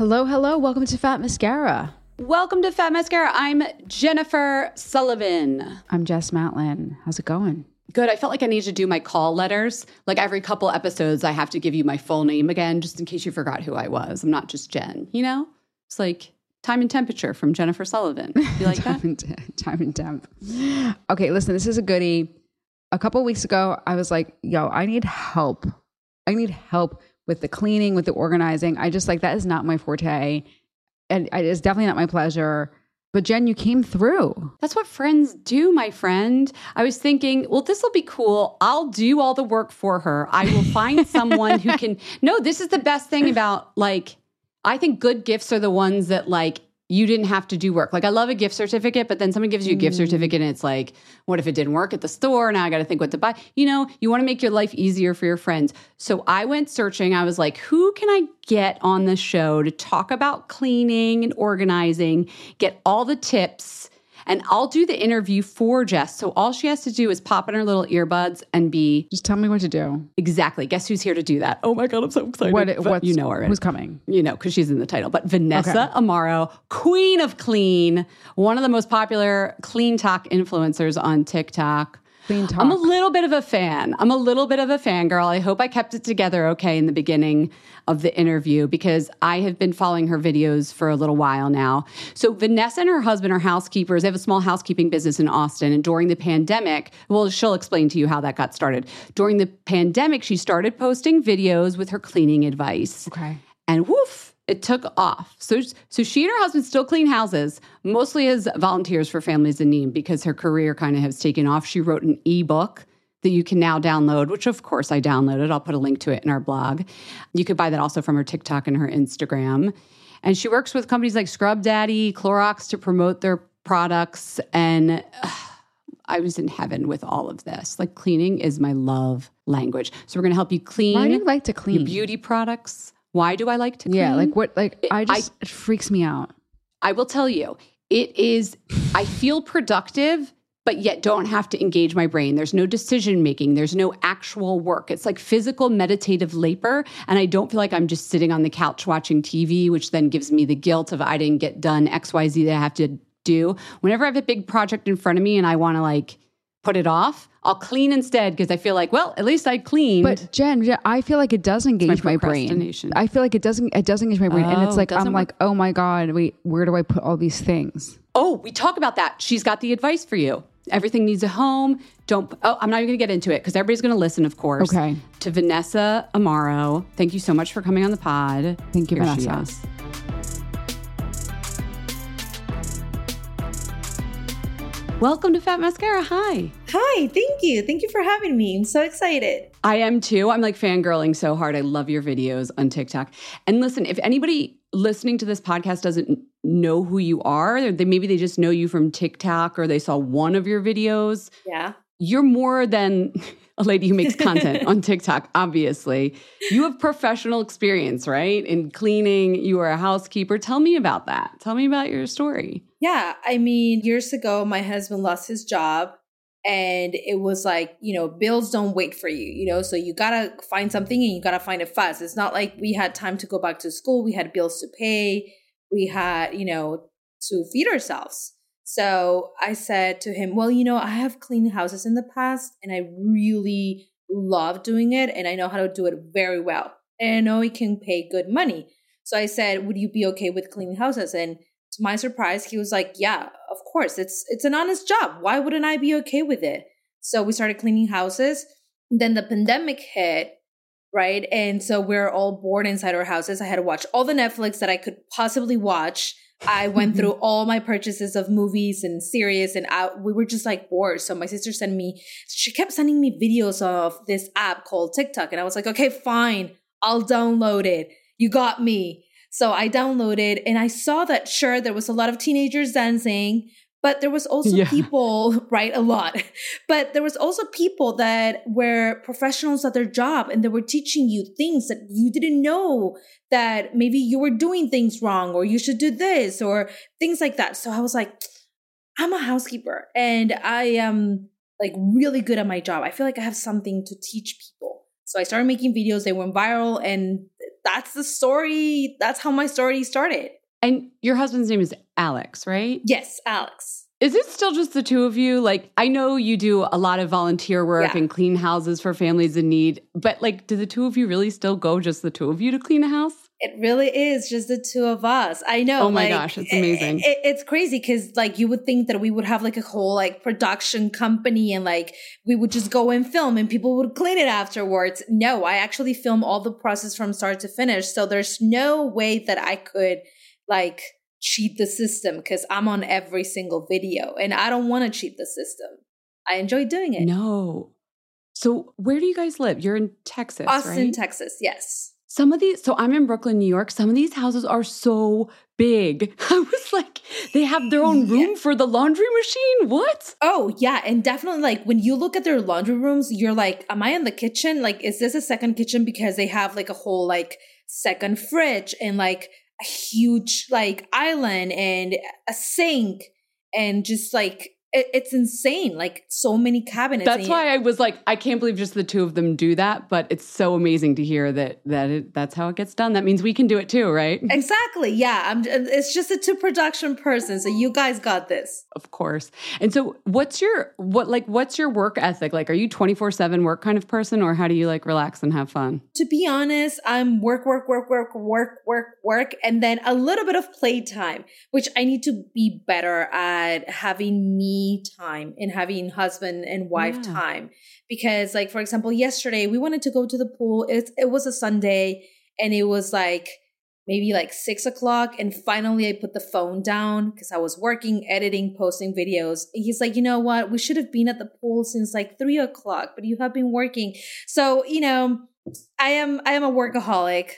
Hello, hello. Welcome to Fat Mascara. Welcome to Fat Mascara. I'm Jennifer Sullivan. I'm Jess Matlin. How's it going? Good. I felt like I need to do my call letters. Like every couple episodes, I have to give you my full name again, just in case you forgot who I was. I'm not just Jen, you know? It's like time and temperature from Jennifer Sullivan. You like time that? And te- time and temp. Okay, listen, this is a goodie. A couple weeks ago, I was like, yo, I need help. I need help with the cleaning, with the organizing. I just like, that is not my forte. And it is definitely not my pleasure. But Jen, you came through. That's what friends do, my friend. I was thinking, well, this will be cool. I'll do all the work for her. I will find someone who can. No, this is the best thing about like, I think good gifts are the ones that like you didn't have to do work. Like I love a gift certificate, but then someone gives you a gift mm. certificate and it's like, what if it didn't work at the store? Now I got to think what to buy. You know, you want to make your life easier for your friends. So I went searching. I was like, who can I get on the show to talk about cleaning and organizing, get all the tips, and I'll do the interview for Jess. So all she has to do is pop in her little earbuds and be Just tell me what to do. exactly. Guess who's here to do that? Oh my god, I'm so excited! What, what's, you know already? Who's coming? you know, because she's in the title. But Vanessa Okay. Amaro, queen of clean, one of the most popular clean talk influencers on TikTok. Clean talk. I'm a little bit of a fan. I'm a little bit of a fangirl. I hope I kept it together okay in the beginning of the interview because I have been following her videos for a little while now. So, Vanessa and her husband are housekeepers. They have a small housekeeping business in Austin. And during the pandemic, well, she'll explain to you how that got started. During the pandemic, she started posting videos with her cleaning advice. Okay. And woof, It took off. So, so she and her husband still clean houses, mostly as volunteers for families in need because her career kind of has taken off. She wrote an ebook that you can now download, which of course I downloaded. I'll put a link to it in our blog. You could buy that also from her TikTok and her Instagram. And she works with companies like Scrub Daddy, Clorox to promote their products. And uh, I was in heaven with all of this. Like cleaning is my love language. So we're going to help you clean. Why do you like to clean? Your beauty products. Why do I like to clean? Yeah, like what? Like It- I just it freaks me out. I will tell you, it is, I feel productive, but yet don't have to engage my brain. There's no decision making, there's no actual work. It's like physical meditative labor. And I don't feel like I'm just sitting on the couch watching TV, which then gives me the guilt of I didn't get done XYZ that I have to do. Whenever I have a big project in front of me and I want to like put it off, I'll clean instead because I feel like, well, at least I cleaned. But Jen, Jen, I feel like it does engage my, brain. I feel like it doesn't. It does engage my brain, and Oh, it's like doesn't I'm work. like, oh my god, wait, where do I put all these things? Oh, we talk about that. She's got the advice for you. Everything needs a home. Don't. Oh, I'm not even going to get into it because everybody's going to listen, of course. Okay. To Vanessa Amaro. Thank you so much for coming on the pod. Thank you, Here Vanessa. Welcome to Fat Mascara. Hi. Hi, thank you. Thank you for having me. I'm so excited. I am too. I'm like fangirling so hard. I love your videos on TikTok. And listen, if anybody listening to this podcast doesn't know who you are, they maybe they just know you from TikTok or they saw one of your videos. Yeah. you're more than a lady who makes content on TikTok, obviously. You have professional experience, right? In cleaning, you are a housekeeper. Tell me about that. Tell me about your story. Yeah. I mean, years ago, my husband lost his job and it was like, you know, bills don't wait for you, you know, so you gotta find something and you gotta find it fast. It's not like we had time to go back to school, we had bills to pay, we had, you know, to feed ourselves. So I said to him, Well, you know, I have cleaned houses in the past and I really love doing it and I know how to do it very well. And I know it can pay good money. So I said, Would you be okay with cleaning houses? And to my surprise, he was like, "Yeah, of course. It's it's an honest job. Why wouldn't I be okay with it?" So we started cleaning houses. Then the pandemic hit, right? And so we're all bored inside our houses. I had to watch all the Netflix that I could possibly watch. I went mm-hmm. through all my purchases of movies and series, and I, we were just like bored. So my sister sent me. She kept sending me videos of this app called TikTok, and I was like, "Okay, fine, I'll download it. You got me." So I downloaded and I saw that sure there was a lot of teenagers dancing, but there was also Yeah. people, right? A lot. But there was also people that were professionals at their job and they were teaching you things that you didn't know that maybe you were doing things wrong or you should do this or things like that. So I was like, I'm a housekeeper and I am like really good at my job. I feel like I have something to teach people. So I started making videos, they went viral and that's the story. That's how my story started. And your husband's name is Alex, right? Yes, Alex. Is it still just the two of you? Like, I know you do a lot of volunteer work Yeah. and clean houses for families in need, but like, do the two of you really still go just the two of you to clean a house? It really is just the two of us. I know. Oh my like, gosh, it's amazing. it- it- it's crazy because like you would think that we would have like a whole like production company and like we would just go and film and people would clean it afterwards. No, I actually film all the process from start to finish. So there's no way that I could like cheat the system because I'm on every single video and I don't want to cheat the system. I enjoy doing it. No. So, where do you guys live? You're in Texas, Austin, right? Texas. Yes. Some of these, so I'm in Brooklyn, New York. Some of these houses are so big. I was like, they have their own room Yeah. for the laundry machine. What? Oh, yeah. And definitely, like, when you look at their laundry rooms, you're like, am I in the kitchen? Like, is this a second kitchen? Because they have like a whole, like, second fridge and like a huge, like, island and a sink and just like, it, it's insane. Like, so many cabinets. That's why I was like, I can't believe just the two of them do that. But it's so amazing to hear that that it, that's how it gets done. That means we can do it too, right? Exactly. Yeah. I'm, it's just a two production person. So you guys got this. Of course. And so, what's your what like? What's your work ethic like? Are you twenty four seven work kind of person, or how do you like relax and have fun? to be honest, I'm work, work, work, work, work, work, work, and then a little bit of playtime, which I need to be better at having me time and having husband and wife Yeah. time. Because, like, for example, yesterday we wanted to go to the pool. It, it was a Sunday and it was like maybe like six o'clock. And finally, I put the phone down because I was working, editing, posting videos. And he's like, you know what? We should have been at the pool since like three o'clock, but you have been working. So, you know, I am I am a workaholic.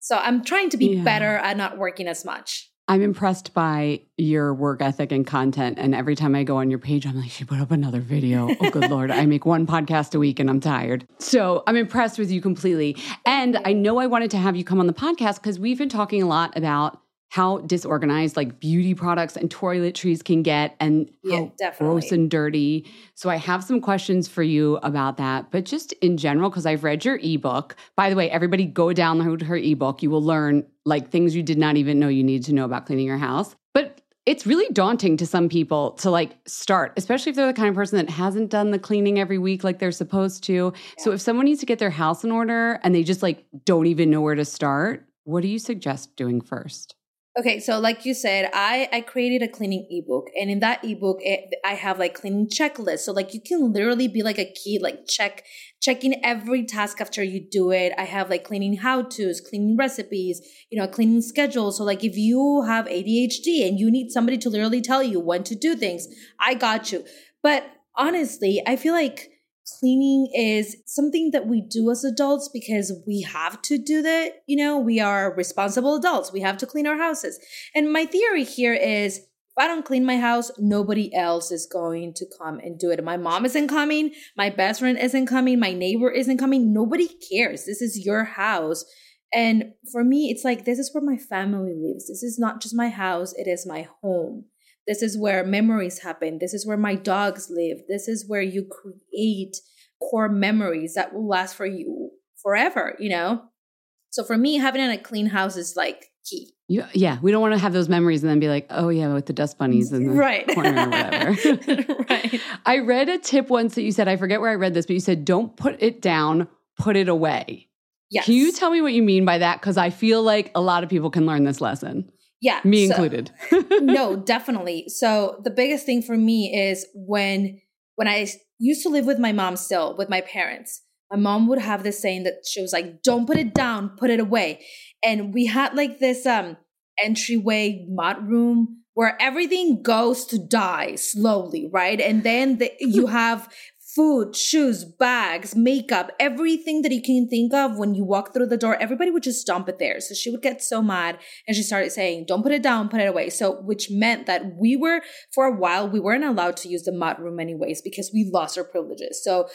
So I'm trying to be yeah. better at not working as much. I'm impressed by your work ethic and content. And every time I go on your page, I'm like, she put up another video. Oh, good Lord. I make one podcast a week and I'm tired. So I'm impressed with you completely. And I know I wanted to have you come on the podcast because we've been talking a lot about how disorganized like beauty products and toiletries can get and yeah, definitely. gross and dirty. So I have some questions for you about that, but just in general because I've read your ebook. By the way, everybody go download her ebook. You will learn like things you did not even know you need to know about cleaning your house. But it's really daunting to some people to like start, especially if they're the kind of person that hasn't done the cleaning every week like they're supposed to. Yeah. So if someone needs to get their house in order and they just like don't even know where to start, what do you suggest doing first? Okay, so like you said, I I created a cleaning ebook, and in that ebook, it, I have like cleaning checklists. So like you can literally be like a key, like check checking every task after you do it. I have like cleaning how tos, cleaning recipes, you know, cleaning schedules. So like if you have ADHD and you need somebody to literally tell you when to do things, I got you. But honestly, I feel like cleaning is something that we do as adults because we have to do that. You know, we are responsible adults. We have to clean our houses. And my theory here is if I don't clean my house, nobody else is going to come and do it. My mom isn't coming. My best friend isn't coming. My neighbor isn't coming. Nobody cares. This is your house. And for me, it's like, this is where my family lives. This is not just my house. It is my home. This is where memories happen. This is where my dogs live. This is where you create core memories that will last for you forever, you know? So for me, having a clean house is like key. You, yeah, we don't want to have those memories and then be like, oh yeah, with the dust bunnies in the right. corner or whatever. right. I read a tip once that you said, I forget where I read this, but you said, don't put it down, put it away. Yes. Can you tell me what you mean by that? Because I feel like a lot of people can learn this lesson. Yeah. Me so, included. no, definitely. So the biggest thing for me is when when I used to live with my mom still, with my parents, my mom would have this saying that she was like, Don't put it down, put it away. And we had like this um entryway mud room where everything goes to die slowly, right? And then the, you have food, shoes, bags, makeup, everything that you can think of when you walk through the door, everybody would just dump it there. So she would get so mad and she started saying, don't put it down, put it away. So, which meant that we were, for a while, we weren't allowed to use the mud room anyways because we lost our privileges. So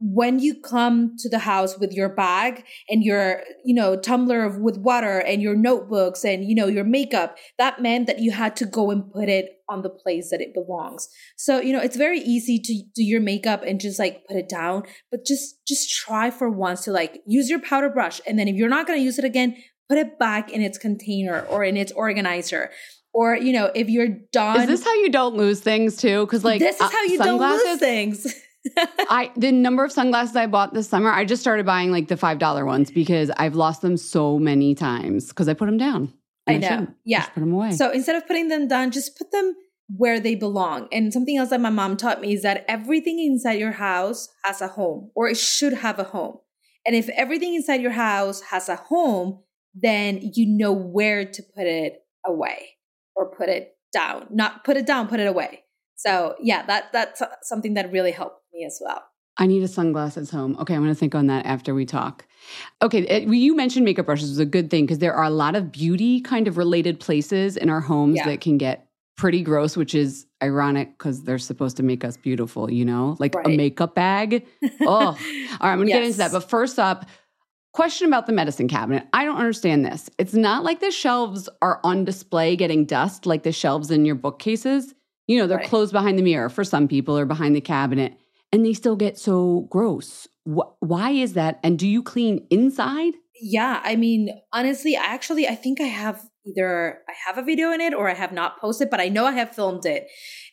when you come to the house with your bag and your you know tumbler with water and your notebooks and you know your makeup that meant that you had to go and put it on the place that it belongs. So you know it's very easy to do your makeup and just like put it down but just just try for once to like use your powder brush. And then if you're not going to use it again put it back in its container or in its organizer. Or you know if you're done is this how you don't lose things too? Because like this is uh, how you don't lose things I the number of sunglasses I bought this summer, I just started buying like the five dollar ones because I've lost them so many times because I put them down. I know. I yeah. Just put them away. So instead of putting them down, just put them where they belong. And something else that my mom taught me is that everything inside your house has a home or it should have a home. And if everything inside your house has a home, then you know where to put it away or put it down. Not put it down, put it away. So yeah, that that's something that really helped me as well. I need a sunglasses home. Okay, I'm going to think on that after we talk. Okay, it, you mentioned makeup brushes was a good thing because there are a lot of beauty kind of related places in our homes yeah. that can get pretty gross, which is ironic because they're supposed to make us beautiful, you know, like right. a makeup bag. oh, all right, I'm going to yes. get into that. But first up, question about the medicine cabinet. I don't understand this. It's not like the shelves are on display getting dust like the shelves in your bookcases. You know, they're right. closed behind the mirror for some people or behind the cabinet, and they still get so gross. Wh- why is that? And do you clean inside? Yeah, I mean, honestly, I actually I think I have either I have a video in it or I have not posted, but I know I have filmed it.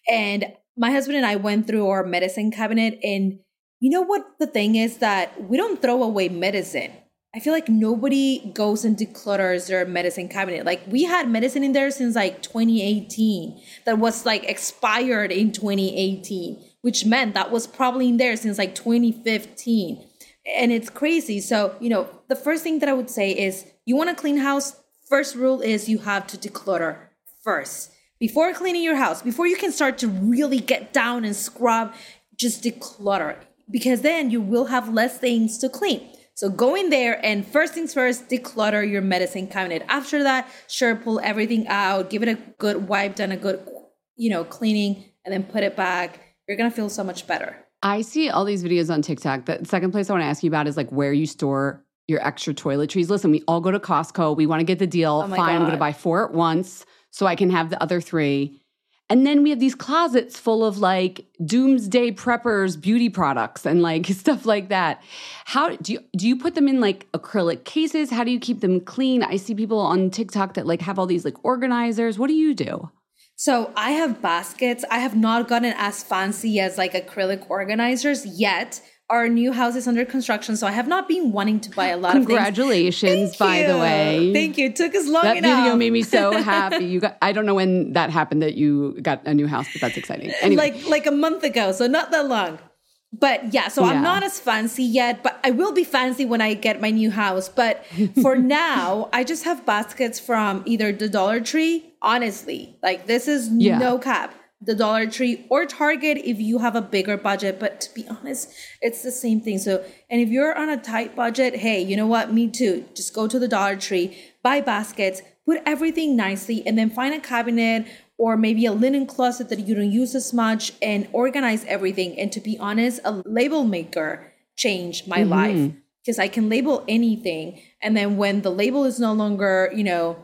And my husband and I went through our medicine cabinet and you know what the thing is that we don't throw away medicine. I feel like nobody goes and declutters their medicine cabinet. Like we had medicine in there since like 2018 that was like expired in 2018, which meant that was probably in there since like 2015. And it's crazy. So, you know, the first thing that I would say is you want a clean house, first rule is you have to declutter first. Before cleaning your house, before you can start to really get down and scrub, just declutter because then you will have less things to clean. So go in there and first things first, declutter your medicine cabinet. After that, sure, pull everything out, give it a good wipe, done a good, you know, cleaning, and then put it back. You're gonna feel so much better. I see all these videos on TikTok. The second place I want to ask you about is like where you store your extra toiletries. Listen, we all go to Costco. We want to get the deal. Oh Fine, I'm going to buy four at once so I can have the other three. And then we have these closets full of like doomsday preppers beauty products and like stuff like that. How do you do you put them in like acrylic cases? How do you keep them clean? I see people on TikTok that like have all these like organizers. What do you do? So I have baskets. I have not gotten as fancy as like acrylic organizers yet. Our new house is under construction, so I have not been wanting to buy a lot of things. Congratulations, by the way. Thank you. It took us long That enough. video made me so happy. You got I don't know when that happened that you got a new house, but that's exciting. Anyway, like like a month ago, so not that long. But yeah, so Yeah. I'm not as fancy yet, but I will be fancy when I get my new house. But for now, I just have baskets from either the Dollar Tree, honestly. Like this is Yeah. no cap. The Dollar Tree or Target if you have a bigger budget, but to be honest, it's the same thing. So, and if you're on a tight budget, hey, you know what? Me too. Just go to the Dollar Tree, buy baskets, put everything nicely, and then find a cabinet or maybe a linen closet that you don't use as much and organize everything. And to be honest, a label maker changed my mm-hmm. life because I can label anything. And then when the label is no longer, you know,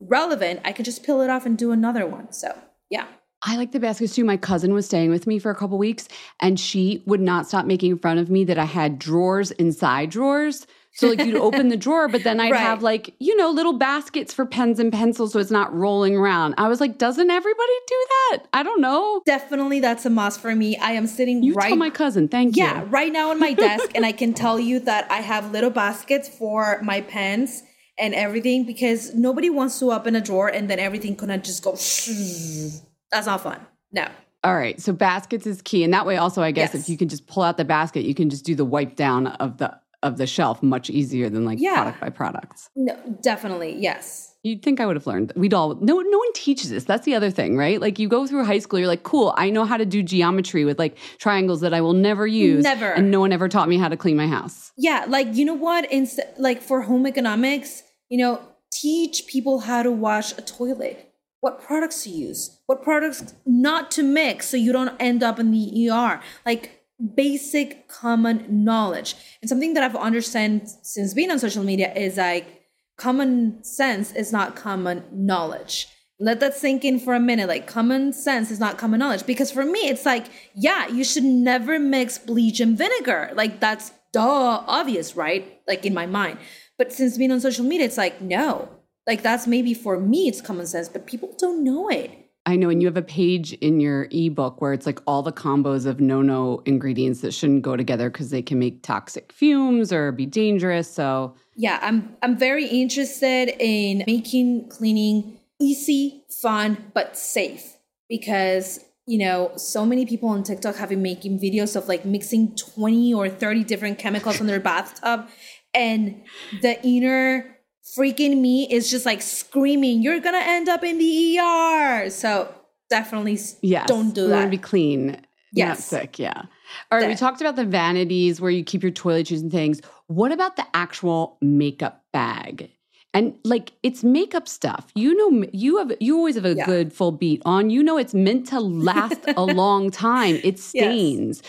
relevant, I can just peel it off and do another one. So, yeah. I like the baskets too. My cousin was staying with me for a couple weeks and she would not stop making fun of me that I had drawers inside drawers. So like you'd open the drawer, but then I'd Right. have like, you know, little baskets for pens and pencils so it's not rolling around. I was like, doesn't everybody do that? I don't know. Definitely that's a must for me. I am sitting You right tell my cousin. Thank you. Yeah, right now on my desk, and I can tell you that I have little baskets for my pens and everything because nobody wants to open a drawer and then everything gonna just go. That's not fun. No. All right. So baskets is key. And that way also I guess Yes. if you can just pull out the basket, you can just do the wipe down of the of the shelf much easier than like Yeah. product by products. No, definitely. Yes. You'd think I would have learned. We'd all no no one teaches this. That's the other thing, right? Like you go through high school, you're like, cool, I know how to do geometry with like triangles that I will never use. Never. And no one ever taught me how to clean my house. Yeah, like you know what? Instead, like for home economics, you know, teach people how to wash a toilet, what products to use, what products not to mix, so you don't end up in the ER. Like basic common knowledge, and something that I've understood since being on social media is like common sense is not common knowledge. Let that sink in for a minute. Like common sense is not common knowledge because for me, it's like, yeah, you should never mix bleach and vinegar. Like that's duh obvious, right? Like in my mind. But since being on social media, it's like, no. Like that's maybe for me, it's common sense, but people don't know it. I know, and you have a page in your ebook where it's like all the combos of no no ingredients that shouldn't go together because they can make toxic fumes or be dangerous. So yeah i'm i'm very interested in making cleaning easy fun but safe because you know so many people on tiktok have been making videos of like mixing 20 or 30 different chemicals in their bathtub and the inner freaking me is just like screaming you're gonna end up in the er so definitely yes, don't do that be clean. Not Yes. sick. Yeah. All right. We talked about the vanities where you keep your toiletries and things. What about the actual makeup bag? And like it's makeup stuff. You know, you have you always have a Yeah. good full beat on. You know, it's meant to last a long time. It stains.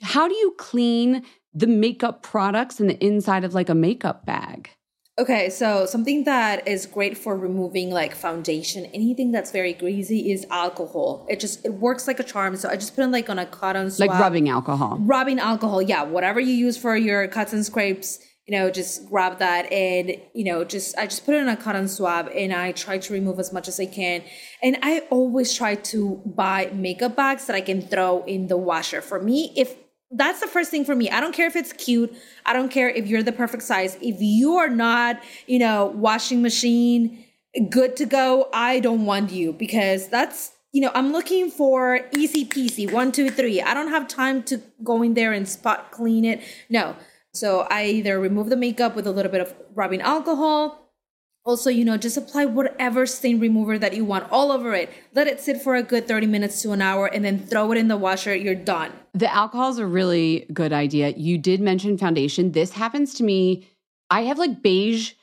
How do you clean the makeup products in the inside of like a makeup bag? Okay, so something that is great for removing like foundation, anything that's very greasy is alcohol. It just it works like a charm. So I just put it like on a cotton swab. Like rubbing alcohol. rubbing alcohol. Yeah, whatever you use for your cuts and scrapes, you know, just grab that and you know, just I just put it on a cotton swab and I try to remove as much as I can. And I always try to buy makeup bags that I can throw in the washer. For me, if that's the first thing for me. I don't care if it's cute. I don't care if you're the perfect size. If you are not, you know, washing machine good to go, I don't want you because that's you know, I'm looking for easy peasy, one, two, three. I don't have time to go in there and spot clean it. No. So I either remove the makeup with a little bit of rubbing alcohol Also, you know, just apply whatever stain remover that you want all over it. Let it sit for a good 30 minutes to an hour and then throw it in the washer. You're done. The alcohol is a really good idea. You did mention foundation. This happens to me. I have like beige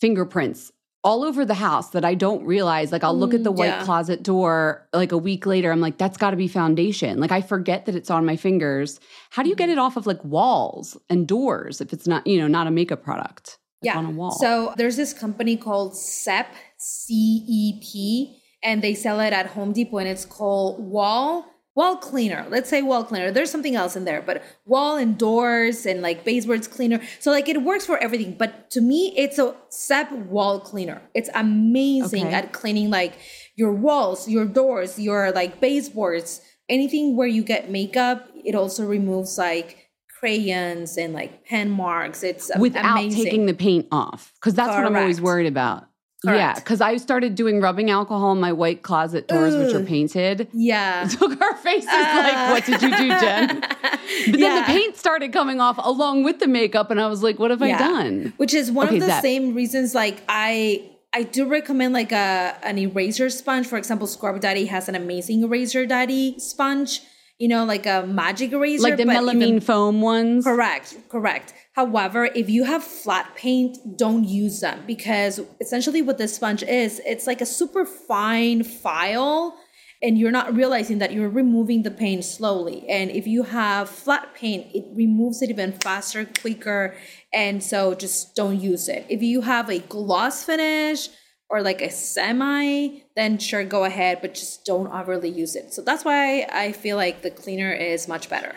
fingerprints all over the house that I don't realize. Like I'll look at mm, the white yeah. closet door like a week later. I'm like, that's got to be foundation. Like I forget that it's on my fingers. How do you get mm-hmm. it off of like walls and doors if it's not, you know, not a makeup product? Yeah. on a wall. So there's this company called Zep, C E P, and they sell it at Home Depot and it's called Wall Wall Cleaner. Let's say Wall Cleaner. There's something else in there, but wall and doors and like baseboards cleaner. So like it works for everything. But to me, it's a Zep wall cleaner. It's amazing Okay. at cleaning like your walls, your doors, your like baseboards, anything where you get makeup. It also removes like crayons and like pen marks. It's without amazing. taking the paint off because that's what i'm always worried about yeah because i started doing rubbing alcohol on my white closet doors which are painted yeah. so our faces like what did you do jen but then the paint started coming off along with the makeup and i was like what have i done Which is one Okay, of the Zep. same reasons like I I do recommend like a an eraser sponge. For example, Scrub Daddy has an amazing eraser daddy sponge, you know, like a magic eraser. like the but melamine even- foam ones Correct, correct. However, if you have flat paint, don't use them because essentially what this sponge is, it's like a super fine file and you're not realizing that you're removing the paint slowly. And if you have flat paint, it removes it even faster, quicker. And so just don't use it. If you have a gloss finish or like a semi, then sure, go ahead, but just don't overly use it. So that's why I feel like the cleaner is much better.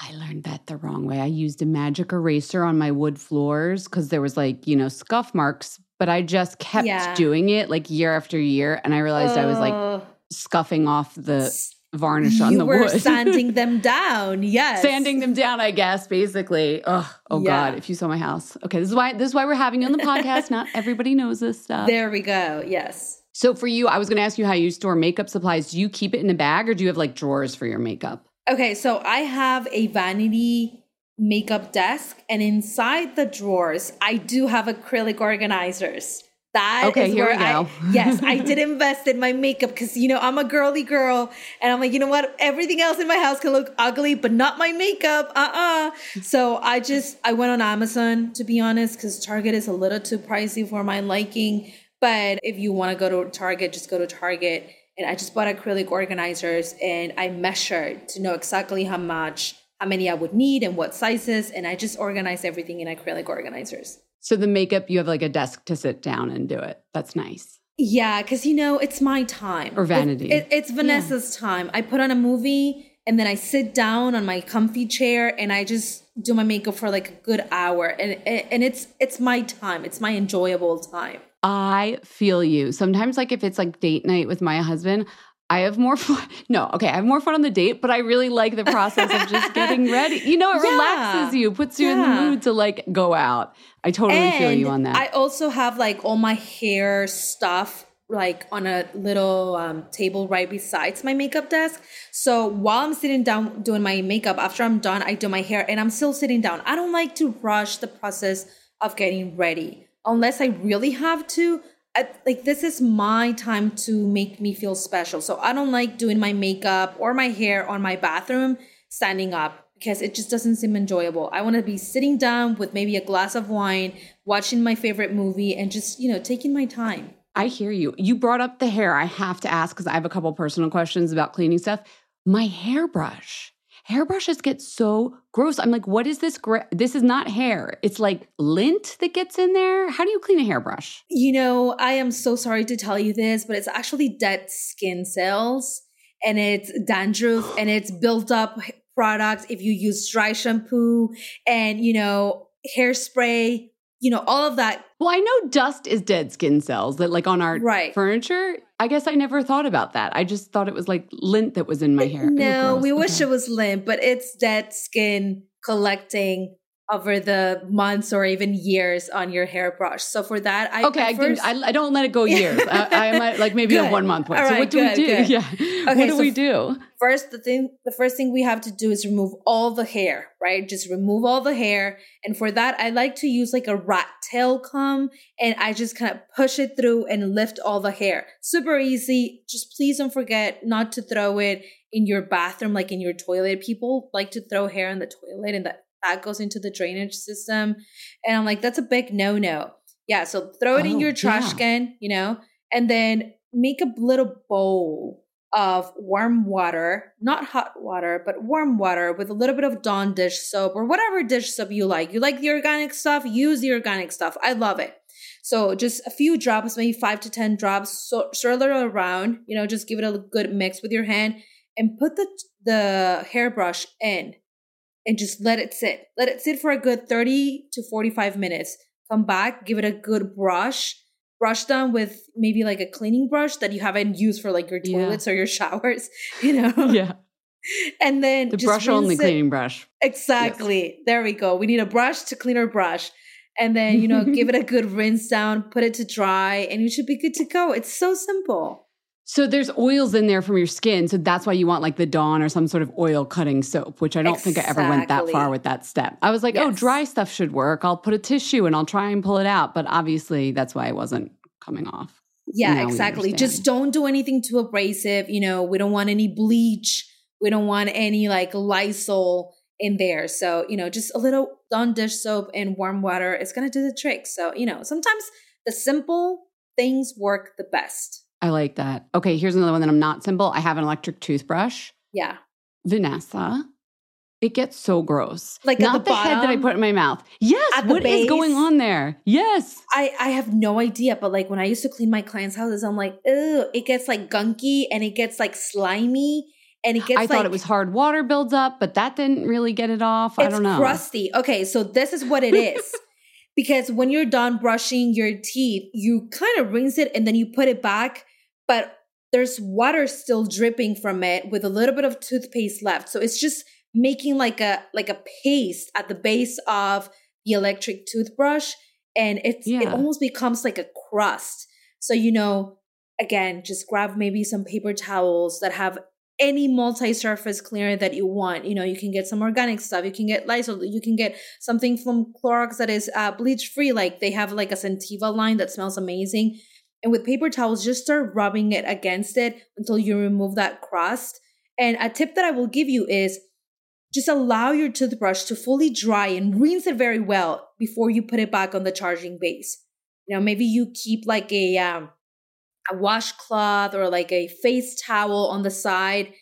I learned that the wrong way. I used a magic eraser on my wood floors because there was like, you know, scuff marks, but I just kept Yeah. doing it like year after year. And I realized I was like scuffing off the varnish on you the were wood. sanding them down. Yes, Sanding them down, I guess, basically. Ugh, oh Yeah. God, if you saw my house. Okay, this is why this is why we're having you on the podcast. Not everybody knows this stuff. There we go. Yes. so for you, I was gonna ask you how you store makeup supplies. Do you keep it in a bag or do you have like drawers for your makeup? Okay, so I have a vanity makeup desk, and inside the drawers, I do have acrylic organizers. That is Okay, here where we I- go. yes, I did invest in my makeup because you know I'm a girly girl, and I'm like, you know what? Everything else in my house can look ugly, but not my makeup. Uh uh So I just I went on Amazon to be honest, because Target is a little too pricey for my liking. But if you want to go to Target, just go to Target. And I just bought acrylic organizers, and I measured to know exactly how much, how many I would need, and what sizes. And I just organized everything in acrylic organizers. So the makeup, you have like a desk to sit down and do it. That's nice. Yeah, because you know it's my time Or vanity. it- it's Vanessa's time. I put on a movie and then I sit down on my comfy chair and I just do my makeup for like a good hour, and and and it's it's my time. It's my enjoyable time. I feel you. Sometimes, like if it's like date night with my husband, I have more fun. No, okay, I have more fun on the date, but I really like the process of just getting ready. You know, it Yeah. relaxes you, puts you in the mood to like go out. I totally feel you on that. I also have like all my hair stuff like on a little um, table right besides my makeup desk. So while I'm sitting down doing my makeup, after I'm done, I do my hair and I'm still sitting down. I don't like to rush the process of getting ready unless I really have to. Like this is my time to make me feel special. So I don't like doing my makeup or my hair on my bathroom standing up because it just doesn't seem enjoyable. I want to be sitting down with maybe a glass of wine, watching my favorite movie and just, you know, taking my time. I hear you. You brought up the hair. I have to ask because I have a couple personal questions about cleaning stuff. My hairbrush. Hairbrushes get so gross. I'm like, what is this? Gra- this is not hair. It's like lint that gets in there. How do you clean a hairbrush? You know, I am so sorry to tell you this, but it's actually dead skin cells and it's dandruff and it's built up products if you use dry shampoo and, you know, hairspray, you know, all of that. Well, I know dust is dead skin cells that like on our Right. furniture. I guess I never thought about that. I just thought it was like lint that was in my hair. No, gross. we wish it was lint, but it's dead skin collecting over the months or even years on your hairbrush. So for that, I okay, I, first, I, I, don't let it go years. I, I might like maybe a one month one. So what do good, we do? Good. Yeah, okay, what do so we do? First, the thing, the first thing we have to do is remove all the hair. Right, just remove all the hair. And for that, I like to use like a rat tail comb, and I just kind of push it through and lift all the hair. Super easy. Just please don't forget not to throw it in your bathroom, like in your toilet. People like to throw hair in the toilet, and that that goes into the drainage system. And I'm like, that's a big no no. Yeah. So throw it oh, in your trash yeah. can, you know, and then make a little bowl of warm water, not hot water, but warm water with a little bit of Dawn dish soap or whatever dish soap you like. You like the organic stuff, use the organic stuff. I love it. So just a few drops, maybe five to 10 drops, so, swirl it around, you know, just give it a good mix with your hand and put the, the hairbrush in and just let it sit. Let it sit for a good 30 to 45 minutes. Come back, give it a good brush. Brush down with maybe like a cleaning brush that you haven't used for like your toilets yeah. or your showers, you know? Yeah. And then the brush only it. cleaning brush. Exactly. Yes. There we go. We need a brush to clean our brush. And then, you know, give it a good rinse down, put it to dry, and you should be good to go. It's so simple. So there's oils in there from your skin. So that's why you want like the Dawn or some sort of oil cutting soap, which I don't exactly. think I ever went that far with that step. I was like, oh, yes. oh, dry stuff should work. I'll put a tissue and I'll try and pull it out. But obviously that's why it wasn't coming off. Yeah, now exactly. Just don't do anything too abrasive. You know, we don't want any bleach. We don't want any like Lysol in there. So, you know, just a little Dawn dish soap and warm water is going to do the trick. So, you know, sometimes the simple things work the best. I like that. Okay, here's another one that I'm not simple. I have an electric toothbrush. Yeah. Vanessa. It gets so gross. Like not the, the head that I put in my mouth. Yes. What base, is going on there? Yes. I I have no idea. But like when I used to clean my clients' houses, I'm like, ew, it gets like gunky and it gets like slimy and it gets. I like, thought it was hard water builds up, but that didn't really get it off. I don't know. Crusty. Okay, so this is what it is because when you're done brushing your teeth, you kind of rinse it and then you put it back, but there's water still dripping from it with a little bit of toothpaste left. So it's just making like a like a paste at the base of the electric toothbrush and it's yeah. it almost becomes like a crust. So you know, again, just grab maybe some paper towels that have any multi-surface cleaner that you want. You know, you can get some organic stuff. You can get Lysol. You can get something from Clorox that is uh, bleach-free. Like they have like a Scentiva line that smells amazing. And with paper towels, just start rubbing it against it until you remove that crust. And a tip that I will give you is just allow your toothbrush to fully dry and rinse it very well before you put it back on the charging base. Now, maybe you keep like a um, a washcloth or like a face towel on the side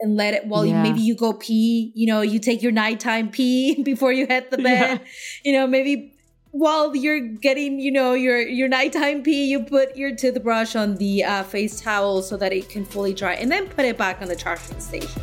and let it while yeah. you, maybe you go pee you know you take your nighttime pee before you hit the bed yeah. you know maybe while you're getting you know your your nighttime pee you put your toothbrush on the uh, face towel so that it can fully dry and then put it back on the charging station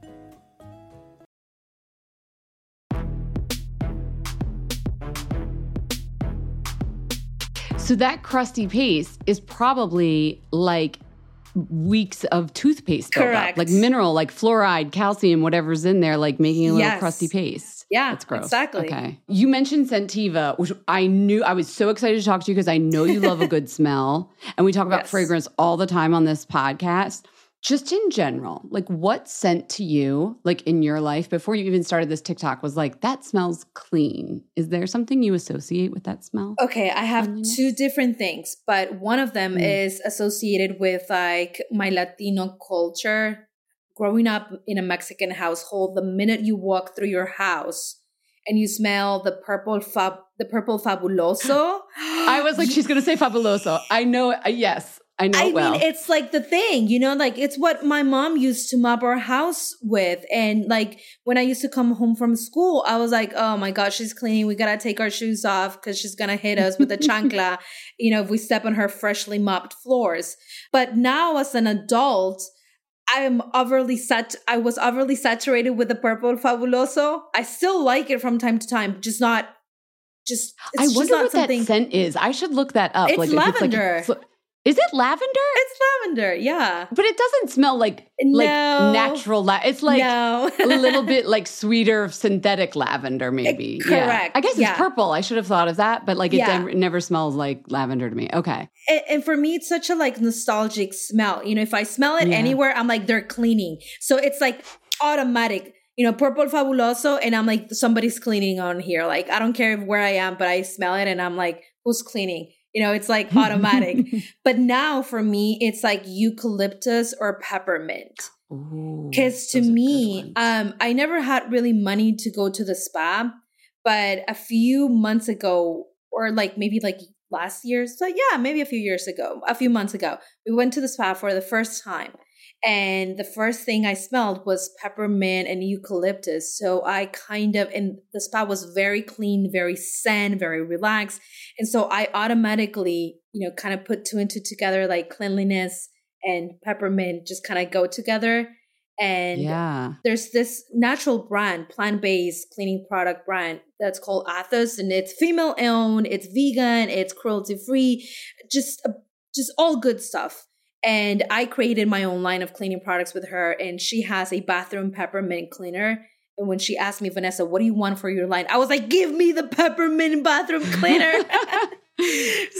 So that crusty paste is probably like weeks of toothpaste buildup, like mineral, like fluoride, calcium, whatever's in there, like making a little Yes. crusty paste. Yeah, That's gross. exactly. Okay. You mentioned Sentiva, which I knew I was so excited to talk to you because I know you love a good smell. And we talk about Yes. fragrance all the time on this podcast. Just in general, like what scent to you, like in your life before you even started this TikTok, was like, that smells clean? Is there something you associate with that smell? Okay, I have Cleanliness? two different things, but one of them Mm. is associated with like my Latino culture. Growing up in a Mexican household, the minute you walk through your house and you smell the purple fab, the purple fabuloso, I was like, she's going to say fabuloso. I know. uh, Yes, I know I well. mean, it's like the thing, you know, like it's what my mom used to mop our house with. And like when I used to come home from school, I was like, oh my God, she's cleaning. We got to take our shoes off because she's going to hit us with a chancla, you know, if we step on her freshly mopped floors. But now as an adult, I am overly sat. I was overly saturated with the purple fabuloso. I still like it from time to time, just not. Just I wonder not what something. that scent is. I should look that up. It's if lavender. It's like, Is it lavender? It's lavender, yeah. But it doesn't smell like like natural. La- it's like no. a little bit like sweeter synthetic lavender, maybe. Yeah. correct, I guess it's purple. I should have thought of that, but like it, Yeah. never- never smells like lavender to me. Okay. and, and for me, it's such a like nostalgic smell. You know, if I smell it Yeah. anywhere, I'm like they're cleaning. So it's like automatic. You know, purple fabuloso, and I'm like somebody's cleaning on here. Like I don't care where I am, but I smell it, and I'm like, who's cleaning? You know, it's like automatic. but now for me, it's like eucalyptus or peppermint. Because to those are good me, um, I never had really money to go to the spa, but a few months ago, or like maybe like last year, so yeah, maybe a few years ago, a few months ago, we went to the spa for the first time. And the first thing I smelled was peppermint and eucalyptus. So I kind of, and the spa was very clean, very zen, very relaxed. And so I automatically, you know, kind of put two and two together, like cleanliness and peppermint just kind of go together. And yeah. there's this natural brand, plant based cleaning product brand that's called Athos, and it's female owned, it's vegan, it's cruelty free, just just all good stuff. And I created my own line of cleaning products with her, and she has a bathroom peppermint cleaner. And when she asked me, Vanessa, what do you want for your line? I was like, give me the peppermint bathroom cleaner.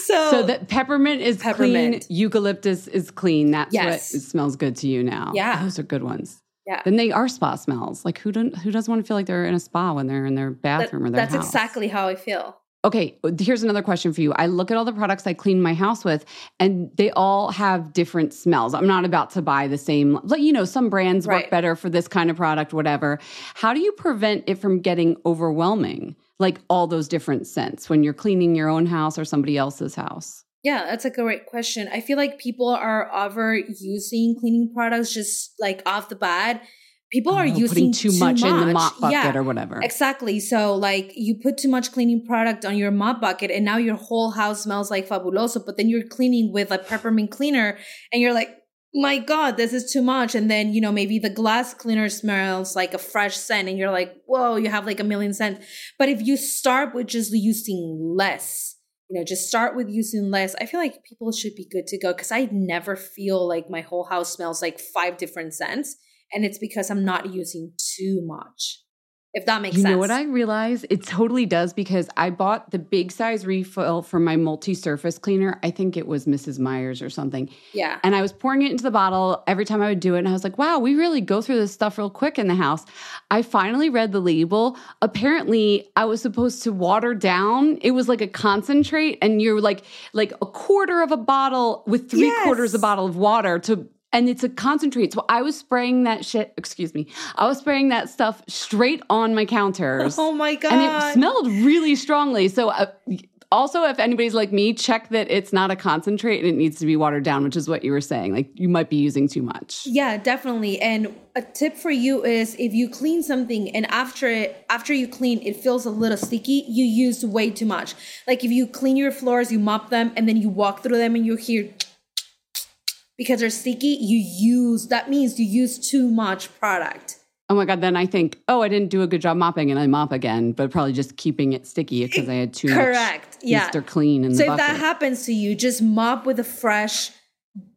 so, So the peppermint is Peppermint. clean, eucalyptus is clean. That's Yes. what smells good to you now. Yeah. Those are good ones. yeah. Then they are spa smells. Like who don't who doesn't want to feel like they're in a spa when they're in their That- bathroom or their that's house? exactly how I feel. Okay, here's another question for you. I look at all the products I clean my house with, and they all have different smells. I'm not about to buy the same, like, you know, some brands work better for this kind of product, whatever. How do you prevent it from getting overwhelming, like all those different scents when you're cleaning your own house or somebody else's house? Yeah, that's a great question. I feel like people are overusing cleaning products just like off the bat. People are Oh, using putting too, much, in the mop bucket yeah, or whatever. Exactly. So like you put too much cleaning product on your mop bucket and now your whole house smells like fabuloso, but then you're cleaning with a peppermint cleaner and you're like, my God, this is too much. And then, you know, maybe the glass cleaner smells like a fresh scent and you're like, whoa, you have like a million scents. But if you start with just using less, you know, just start with using less, I feel like people should be good to go because I never feel like my whole house smells like five different scents. And it's because I'm not using too much. If that makes you sense. You know what I realize? It totally does because I bought the big size refill for my multi surface cleaner. I think it was Mrs. Meyer's or something. Yeah. And I was pouring it into the bottle every time I would do it. And I was like, wow, we really go through this stuff real quick in the house. I finally read the label. Apparently, I was supposed to water down. It was like a concentrate, and you're like like a quarter of a bottle with three Yes. quarters a bottle of water to and it's a concentrate. So I was spraying that shit, excuse me. I was spraying that stuff straight on my counters. Oh my god. And it smelled really strongly. So, uh, also, if anybody's like me, check that it's not a concentrate and it needs to be watered down, which is what you were saying. Like you might be using too much. Yeah, definitely. And a tip for you is if you clean something and after it after you clean it feels a little sticky, you use way too much. Like if you clean your floors, you mop them and then you walk through them and you hear because they're sticky, you use that means you use too much product. Oh my God. Then I think, oh, I didn't do a good job mopping and I mop again, but probably just keeping it sticky because I had too Correct. much Yeah. Mr. Clean in So the if bucket. that happens to you, just mop with a fresh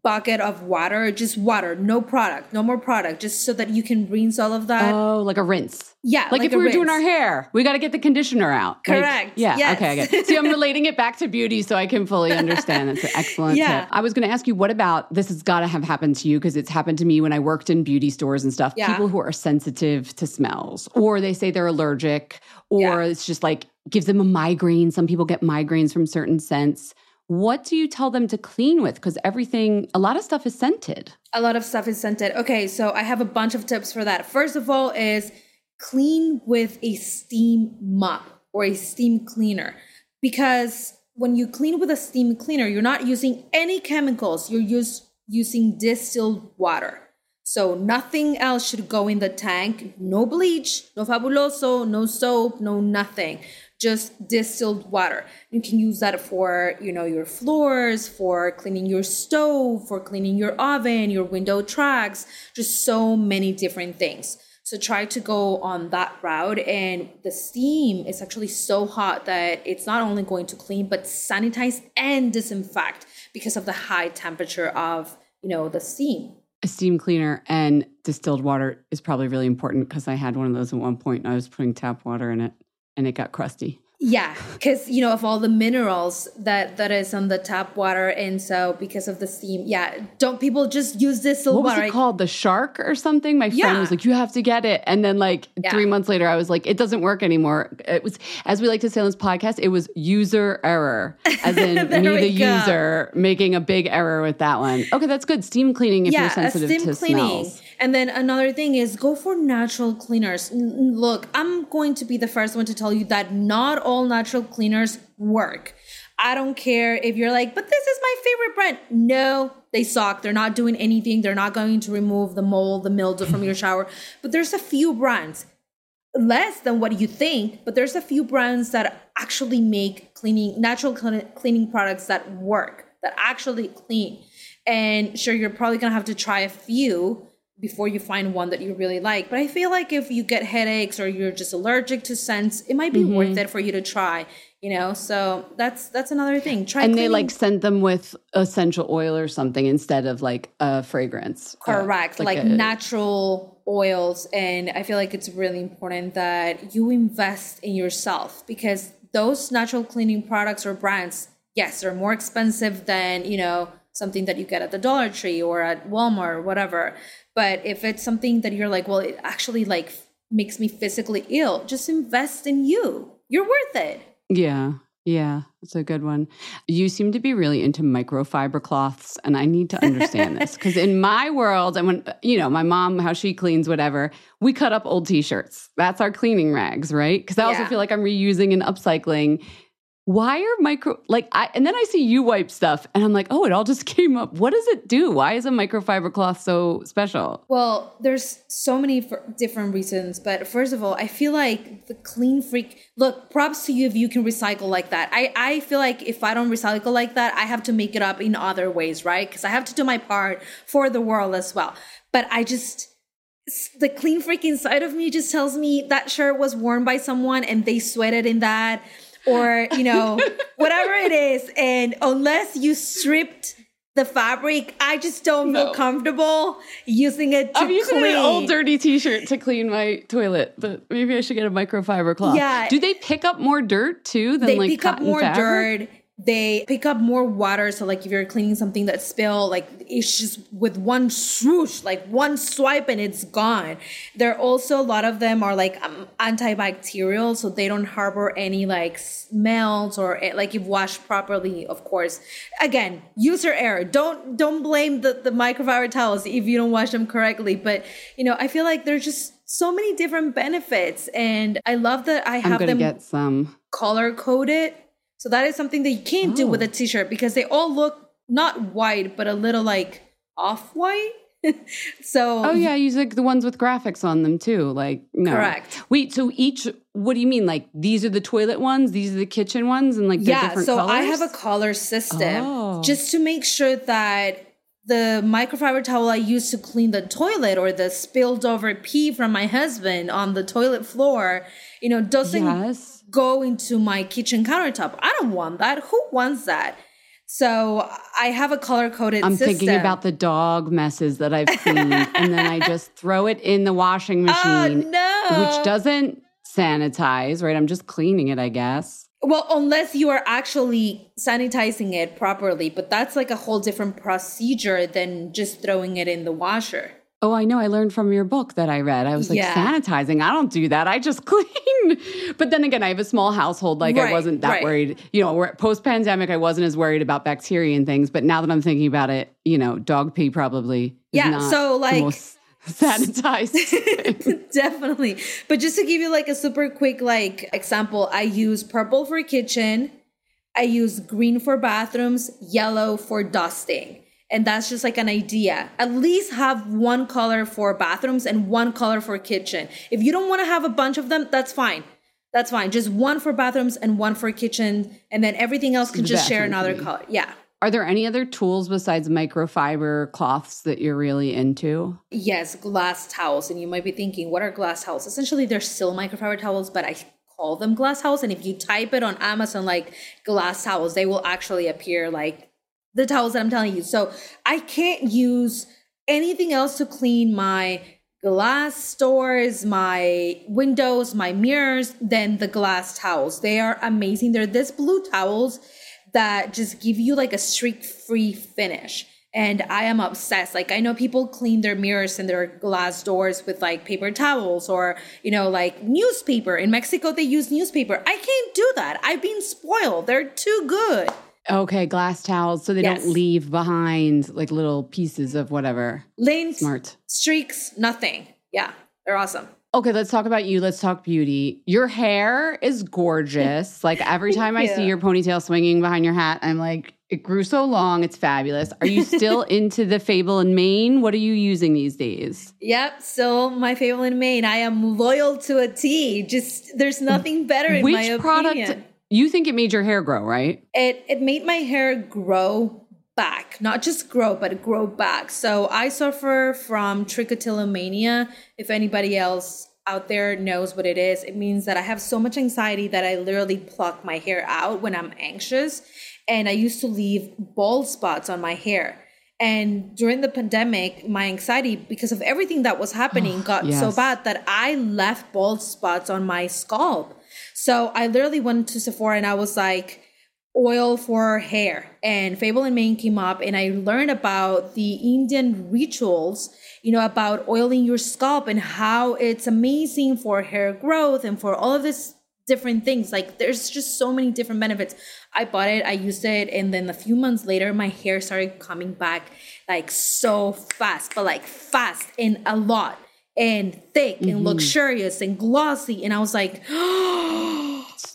bucket of water, just water, no product, no more product, just so that you can rinse all of that. oh, like a rinse. yeah, Like, if we were doing our hair, we got to get the conditioner out. Like, Correct. yeah. Yes. Okay. I get it. See, I'm relating it back to beauty so I can fully understand. That's an excellent Yeah. tip. I was going to ask you, what about this has got to have happened to you because it's happened to me when I worked in beauty stores and stuff. Yeah. People who are sensitive to smells, or they say they're allergic, or Yeah. it's just like gives them a migraine. Some people get migraines from certain scents. What do you tell them to clean with? Because everything, a lot of stuff is scented. A lot of stuff is scented. Okay, so I have a bunch of tips for that. First of all, is clean with a steam mop or a steam cleaner because when you clean with a steam cleaner, you're not using any chemicals. You're just using distilled water. So nothing else should go in the tank. No bleach, no fabuloso, no soap, no nothing. Just distilled water. You can use that for, you know, your floors, for cleaning your stove, for cleaning your oven, your window tracks, just so many different things. So try to go on that route. And the steam is actually so hot that it's not only going to clean, but sanitize and disinfect because of the high temperature of, you know, the steam. A steam cleaner and distilled water is probably really important because I had one of those at one point and I was putting tap water in it and it got crusty. Yeah, because you know of all the minerals that that is on the tap water, and so because of the steam, yeah, don't people just use this What was water? it called? The shark or something? My friend Yeah. was like, "You have to get it," and then like Yeah. three months later, I was like, "It doesn't work anymore." It was, as we like to say on this podcast, it was user error, as in me, the go. user, making a big error with that one. Okay, that's good. Steam cleaning if you're sensitive steam to cleaning. smells. And then another thing is go for natural cleaners. Look, I'm going to be the first one to tell you that not all natural cleaners work. I don't care if you're like, but this is my favorite brand. No, they suck. They're not doing anything. They're not going to remove the mold, the mildew from your mm-hmm. shower. But there's a few brands, less than what you think, but there's a few brands that actually make cleaning, natural clean- cleaning products that work, that actually clean. And sure, you're probably gonna have to try a few before you find one that you really like. But I feel like if you get headaches or you're just allergic to scents, it might be worth it for you to try. You know, so that's that's another thing. Try And they like sent them with essential oil or something instead of like a fragrance. Uh, Correct. like a- natural oils. And I feel like it's really important that you invest in yourself because those natural cleaning products or brands, yes, they're more expensive than, you know, something that you get at the Dollar Tree or at Walmart or whatever. But if it's something that you're like, well, it actually like makes me physically ill, just invest in you. You're worth it. Yeah. Yeah, that's a good one. You seem to be really into microfiber cloths, and I need to understand this because in my world, and when you know my mom, how she cleans whatever, we cut up old T-shirts. That's our cleaning rags, right? Because I also feel like I'm reusing and upcycling. Why are micro like I? And then I see you wipe stuff, and I'm like, oh, it all just came up. What does it do? Why is a microfiber cloth so special? Well, there's so many f- different reasons, but first of all, I feel like the clean freak. Look, props to you if you can recycle like that. I I feel like if I don't recycle like that, I have to make it up in other ways, right? Because I have to do my part for the world as well. But I just the clean freak inside of me just tells me that shirt was worn by someone and they sweated in that or you know whatever it is and unless you stripped the fabric i just don't No. feel comfortable using it to I'm using clean. an old dirty T-shirt to clean my toilet, but maybe I should get a microfiber cloth. Yeah. Do they pick up more dirt too than they like pick up more fabric? dirt they pick up more water. So like if you're cleaning something that spill like it's just with one swoosh like one swipe and it's gone. There also a lot of them are like um, antibacterial so they don't harbor any like smells or eh, like if washed properly of course. Again user error don't don't blame the, the microfiber towels if you don't wash them correctly. But you know i feel like there's just so many different benefits and i love that i I'm have gonna them get some. color coded. So that is something that you can't do with Oh. a t-shirt because they all look not white but a little like off white. so Oh yeah, I use like the ones with graphics on them too. Like no. Correct. Wait, so each what do you mean? Like these are the toilet ones, these are the kitchen ones, and like yeah, different so colors? I have a color system Oh. just to make sure that the microfiber towel I use to clean the toilet or the spilled over pee from my husband on the toilet floor, you know, doesn't Yes. Go into my kitchen countertop. I don't want that. Who wants that? So I have a color coded I'm system. thinking about the dog messes that I've seen, and then I just throw it in the washing Oh machine, no! which doesn't sanitize, right? I'm just cleaning it, I guess. Well, unless you are actually sanitizing it properly, but that's like a whole different procedure than just throwing it in the washer. Oh, I know. I learned from your book that I read. I was like, Yeah. sanitizing. I don't do that. I just clean. But then again, I have a small household. Like, I wasn't that right. worried. You know, post pandemic, I wasn't as worried about bacteria and things. But now that I'm thinking about it, you know, dog pee probably. Is Yeah, not so, like- sanitized. Definitely. But just to give you like a super quick like example, I use purple for kitchen, I use green for bathrooms, yellow for dusting. And that's just like an idea. At least have one color for bathrooms and one color for kitchen. If you don't want to have a bunch of them, that's fine. That's fine. Just one for bathrooms and one for kitchen, and then everything else can just share another color. Yeah. Are there any other tools besides microfiber cloths that you're really into? Yes, glass towels. And you might be thinking, what are glass towels? Essentially, they're still microfiber towels, but I call them glass towels. And if you type it on Amazon like glass towels, they will actually appear like the towels that I'm telling you. So I can't use anything else to clean my glass doors, my windows, my mirrors than the glass towels. They are amazing. They're this blue towels that just give you like a streak free finish. And I am obsessed. Like I know people clean their mirrors and their glass doors with like paper towels or, you know, like newspaper. In Mexico they use newspaper. I can't do that. I've been spoiled. They're too good. Okay, glass towels so they Yes. don't leave behind like little pieces of whatever. Smart. streaks, nothing. Yeah, they're awesome. Okay, let's talk about you. Let's talk beauty. Your hair is gorgeous. Like every time I see your ponytail swinging behind your hat, I'm like, it grew so long. It's fabulous. Are you still into the Fable and Mane? What are you using these days? Yep, still my Fable and Mane. I am loyal to a T. Just there's nothing better in Which my product? You think it made your hair grow, right? It it made my hair grow back, not just grow, but grow back. So I suffer from trichotillomania. If anybody else out there knows what it is, it means that I have so much anxiety that I literally pluck my hair out when I'm anxious. And I used to leave bald spots on my hair. And during the pandemic, my anxiety, because of everything that was happening, got so bad that I left bald spots on my scalp. So I literally went to Sephora and I was like, oil for hair. And Fable and Mane came up, and I learned about the Indian rituals, you know, about oiling your scalp and how it's amazing for hair growth and for all of this different things. Like there's just so many different benefits. I bought it, I used it, and then a few months later, my hair started coming back like so fast, but like fast and a lot. And thick and mm-hmm. luxurious and glossy. And I was like,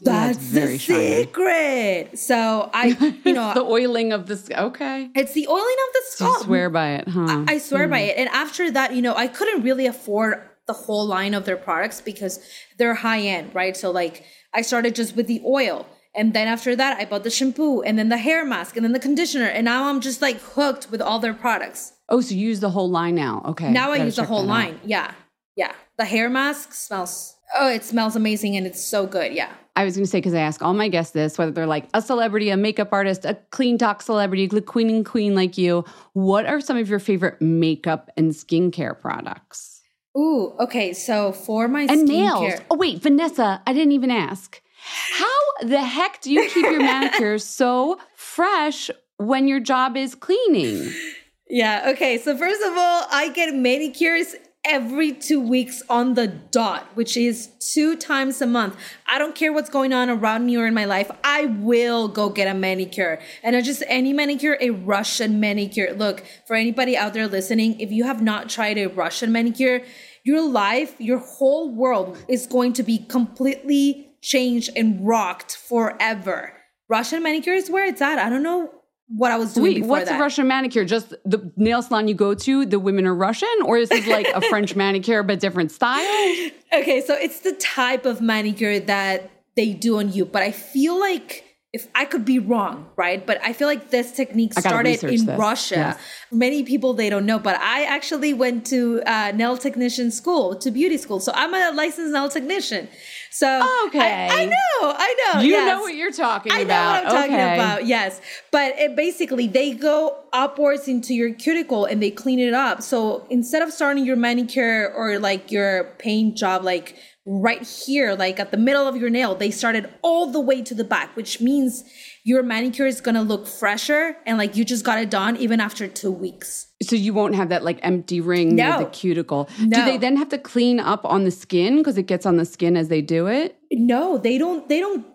that's, very the shiny. secret. So I, you know, the oiling of this. Okay. it's the oiling of the So scalp. swear by it, huh? I swear by hmm. it. And after that, you know, I couldn't really afford the whole line of their products because they're high end, right? So like I started just with the oil. And then after that, I bought the shampoo and then the hair mask and then the conditioner. And now I'm just like hooked with all their products. oh, so you use the whole line now. Okay. now I use the whole that out. line. Yeah. Yeah. The hair mask smells, oh, it smells amazing and it's so good. Yeah. I was going to say because I ask all my guests this, whether they're like a celebrity, a makeup artist, a CleanTok celebrity, a queen and queen like you. What are some of your favorite makeup and skincare products? Ooh, okay. So for my And skincare, nails. Oh wait, Vanessa, I didn't even ask. How the heck do you keep your manicure so fresh when your job is cleaning? Yeah, okay. So first of all, I get manicures every 2 weeks on the dot, which is two times a month. I don't care what's going on around me or in my life. I will go get a manicure. And not just any manicure, a Russian manicure. Look, for anybody out there listening, if you have not tried a Russian manicure, your life, your whole world is going to be completely changed and rocked forever. Russian manicure is where it's at. I don't know what I was doing Wait, what's that. a Russian manicure? Just the nail salon you go to, the women are Russian? Or is this like a French manicure but different style? Okay, so it's the type of manicure that they do on you, but I feel like if I could be wrong, right? But I feel like this technique started in this, Russia. yes. Many people they don't know, but I actually went to uh, nail technician school, to beauty school. So I'm a licensed nail technician. So Okay. I, I know, I know. You yes. know what you're talking about. I know what I'm talking about. Yes, but it basically they go upwards into your cuticle and they clean it up. So instead of starting your manicure or like your paint job like right here, like at the middle of your nail, they started all the way to the back, which means your manicure is gonna look fresher and like you just got it done even after two weeks. So you won't have that like empty ring No. near the cuticle. No. Do they then have to clean up on the skin because it gets on the skin as they do it? No, they don't. They don't.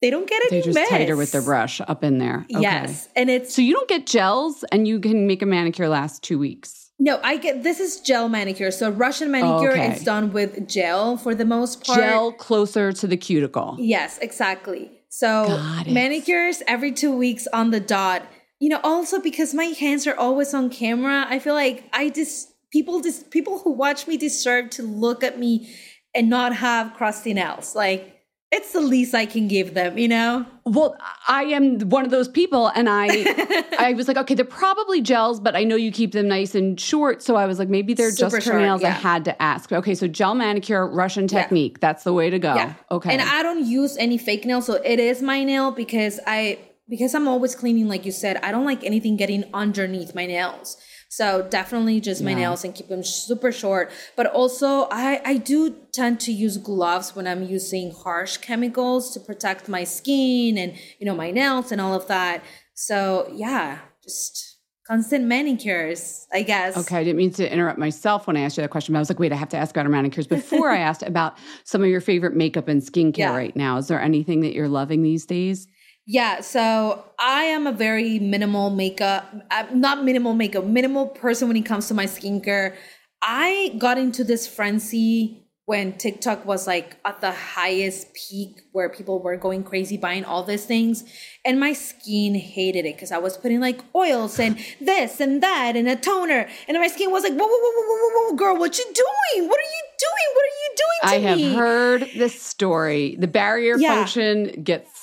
They don't get They're any just mess. tighter with their brush up in there. Okay. Yes, and it's So you don't get gels and you can make a manicure last two weeks. No, I get this is gel manicure. So Russian oh, manicure Okay. it's done with gel for the most part. Gel closer to the cuticle. Yes, exactly. So manicures every 2 weeks on the dot. You know, also because my hands are always on camera, I feel like I just people just people who watch me deserve to look at me and not have crusty nails. Like it's the least I can give them, you know? Well, I am one of those people, and I, I was like, okay, they're probably gels, but I know you keep them nice and short, so I was like, maybe they're Super just short, nails. I had to ask. Okay, so gel manicure, Russian technique, that's the way to go. Yeah. Okay, And I don't use any fake nails, so it is my nail because I because I'm always cleaning, like you said. I don't like anything getting underneath my nails. So definitely just my Yeah. nails and keep them super short. But also, I I do tend to use gloves when I'm using harsh chemicals to protect my skin and you know my nails and all of that. So yeah, just constant manicures, I guess. Okay, I didn't mean to interrupt myself when I asked you that question, but I was like, wait, I have to ask about manicures before I asked about some of your favorite makeup and skincare Yeah. right now. Is there anything that you're loving these days? Yeah, so I am a very minimal makeup, uh, not minimal makeup, minimal person when it comes to my skincare. I got into this frenzy when TikTok was like at the highest peak where people were going crazy buying all these things. And my skin hated it because I was putting like oils and this and that and a toner. And my skin was like, whoa, whoa, whoa, whoa, whoa, whoa, girl, what you doing? What are you doing? What are you doing to I have heard this story. The barrier Yeah. function gets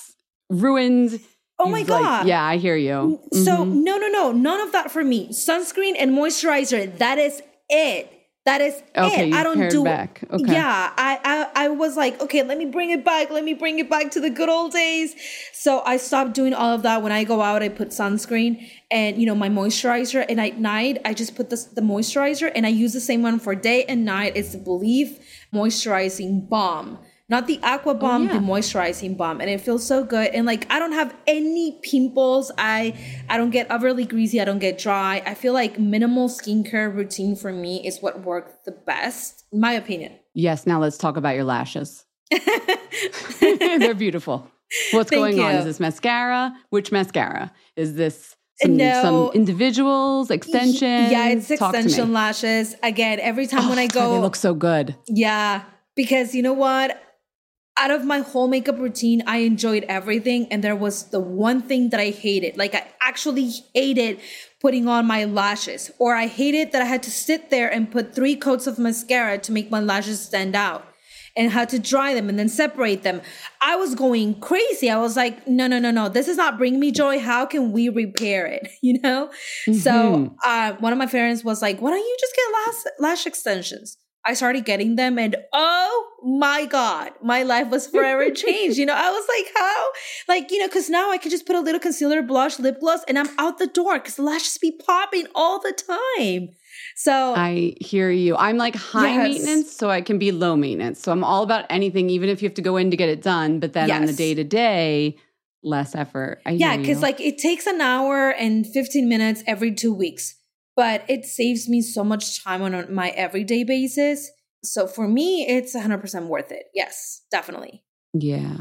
ruined. Oh my like- God. yeah, I hear you. So Mhm. no, no, no, none of that for me. Sunscreen and moisturizer. That is it. That is Okay, it. you I don't do back. Okay. Yeah, I, I I was like, okay, let me bring it back. Let me bring it back to the good old days. So I stopped doing all of that. When I go out, I put sunscreen and you know my moisturizer. And at night, I just put the the moisturizer, and I use the same one for day and night. It's the Belif moisturizing balm. Not the aqua oh, balm, yeah. the moisturizing balm, and it feels so good. And like I don't have any pimples. I I don't get overly greasy. I don't get dry. I feel like minimal skincare routine for me is what worked the best, in my opinion. Yes, now let's talk about your lashes. They're beautiful. What's Thank going on? Is this mascara? Which mascara? Is this some, No. some individuals, extensions? Yeah, it's Talk extension lashes. Again, every time oh, when Oh, I God, go, they look so good. Yeah, because you know what? Out of my whole makeup routine, I enjoyed everything. And there was the one thing that I hated. Like, I actually hated putting on my lashes, or I hated that I had to sit there and put three coats of mascara to make my lashes stand out and had to dry them and then separate them. I was going crazy. I was like, no, no, no, no. This is not bringing me joy. How can we repair it? You know? So uh, one of my parents was like, why don't you just get lash, lash extensions? I started getting them and oh my God, my life was forever changed. You know, I was like, how? Like, you know, cause now I can just put a little concealer, blush, lip gloss, and I'm out the door because the lashes be popping all the time. So I hear you. I'm like high Yes. maintenance, so I can be low maintenance. So I'm all about anything, even if you have to go in to get it done. But then on the day to day, less effort. I yeah, because like it takes an hour and 15 minutes every two weeks, but it saves me so much time on my everyday basis. So for me, it's 100% worth it. Yes, definitely. yeah.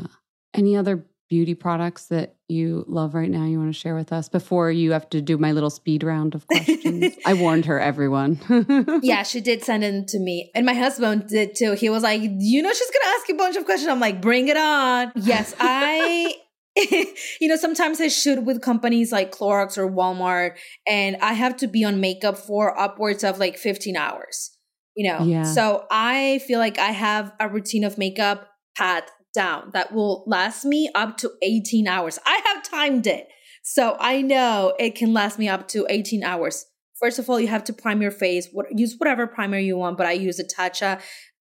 Any other beauty products that you love right now you want to share with us before you have to do my little speed round of questions? I warned her, everyone. yeah, she did send it to me. And my husband did too. He was like, you know, she's going to ask you a bunch of questions. I'm like, bring it on. Yes, I. you know, sometimes I shoot with companies like Clorox or Walmart, and I have to be on makeup for upwards of like 15 hours. You know, Yeah. so I feel like I have a routine of makeup pat down that will last me up to 18 hours. I have timed it. So I know it can last me up to 18 hours. First of all, you have to prime your face. What, use whatever primer you want, but I use a Tatcha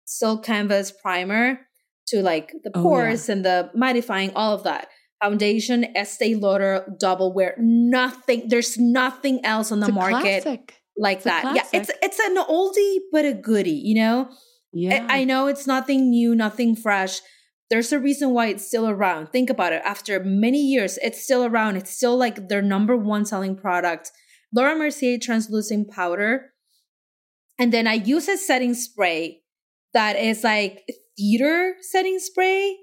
Silk Canvas primer to like the Oh, yeah. pores and the mattifying, all of that. Foundation, Estee Lauder Double Wear. Nothing. There's nothing else on the market classic. like It's that. Yeah, it's it's an oldie but a goodie. You know. Yeah. I I know it's nothing new, nothing fresh. There's a reason why it's still around. Think about it. After many years, it's still around. It's still like their number one selling product. Laura Mercier translucent powder. And then I use a setting spray that is like theater setting spray.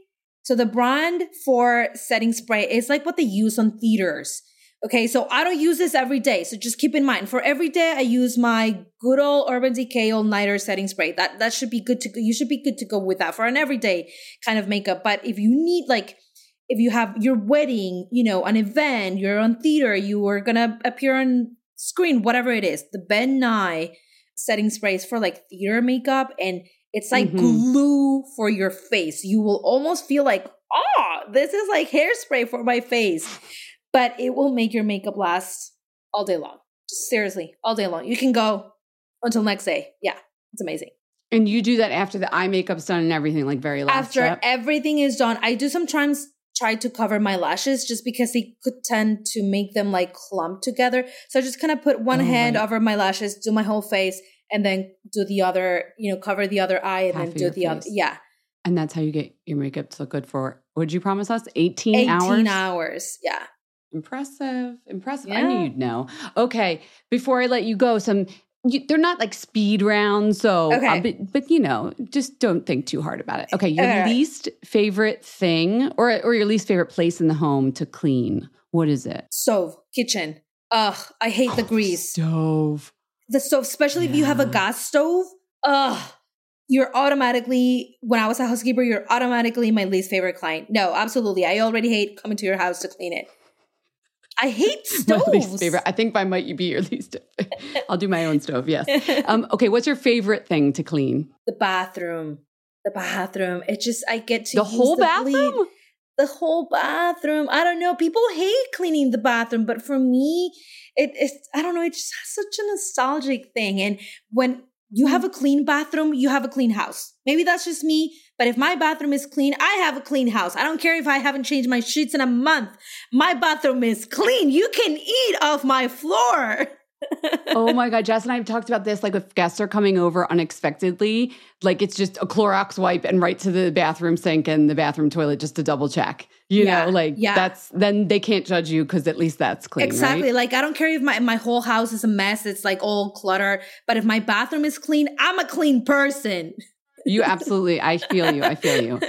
So the brand for setting spray is like what they use on theaters. Okay, so I don't use this every day. So just keep in mind, for every day, I use my good old Urban Decay All Nighter setting spray. That that should be good to go. You should be good to go with that for an everyday kind of makeup. But if you need like, if you have your wedding, you know, an event, you're on theater, you are gonna appear on screen, whatever it is, the Ben Nye setting spray is for like theater makeup, and It's like Mhm. glue for your face. You will almost feel like, oh, this is like hairspray for my face. But it will make your makeup last all day long. Just seriously, all day long. You can go until next day. Yeah, it's amazing. And you do that after the eye makeup's done and everything, like very last After step? everything is done, I do sometimes try to cover my lashes just because they could tend to make them like clump together. So I just kind of put one Oh, hand right. over my lashes, do my whole face, and then do the other, you know, cover the other eye and Half then do the other. Yeah. and that's how you get your makeup to look good for, would you promise us? 18, 18 hours? hours. Yeah. Impressive. Impressive. I knew you'd know. Okay. Before I let you go, some. You, they're not like speed rounds, so uh, Okay. but but you know, just don't think too hard about it. Okay, your right. least favorite thing, or or your least favorite place in the home to clean. What is it? Stove, kitchen. Ugh, I hate the grease. Stove. The stove, especially if you have a gas stove. Ugh. You're automatically, when I was a housekeeper, you're automatically my least favorite client. No, absolutely. I already hate coming to your house to clean it. I hate My stoves. least favorite. I think mine might be your least. I'll do my own stove. Yes. Um, okay. What's your favorite thing to clean? the bathroom. The bathroom. It just I get to The whole the bathroom. bleed- the whole bathroom. I don't know. People hate cleaning the bathroom, but for me, it, it's I don't know. It's just such a nostalgic thing. And when you have a mm. clean bathroom, you have a clean house. Maybe that's just me, but if my bathroom is clean, I have a clean house. I don't care if I haven't changed my sheets in a month. My bathroom is clean. You can eat off my floor. oh my god, Jess and I have talked about this. Like if guests are coming over unexpectedly, like it's just a Clorox wipe and right to the bathroom sink and the bathroom toilet just to double check. You Yeah, know, like yeah. that's then they can't judge you because at least that's clean. Exactly. right? Like I don't care if my my whole house is a mess. It's like all clutter. But if my bathroom is clean, I'm a clean person. You absolutely. I feel you. I feel you.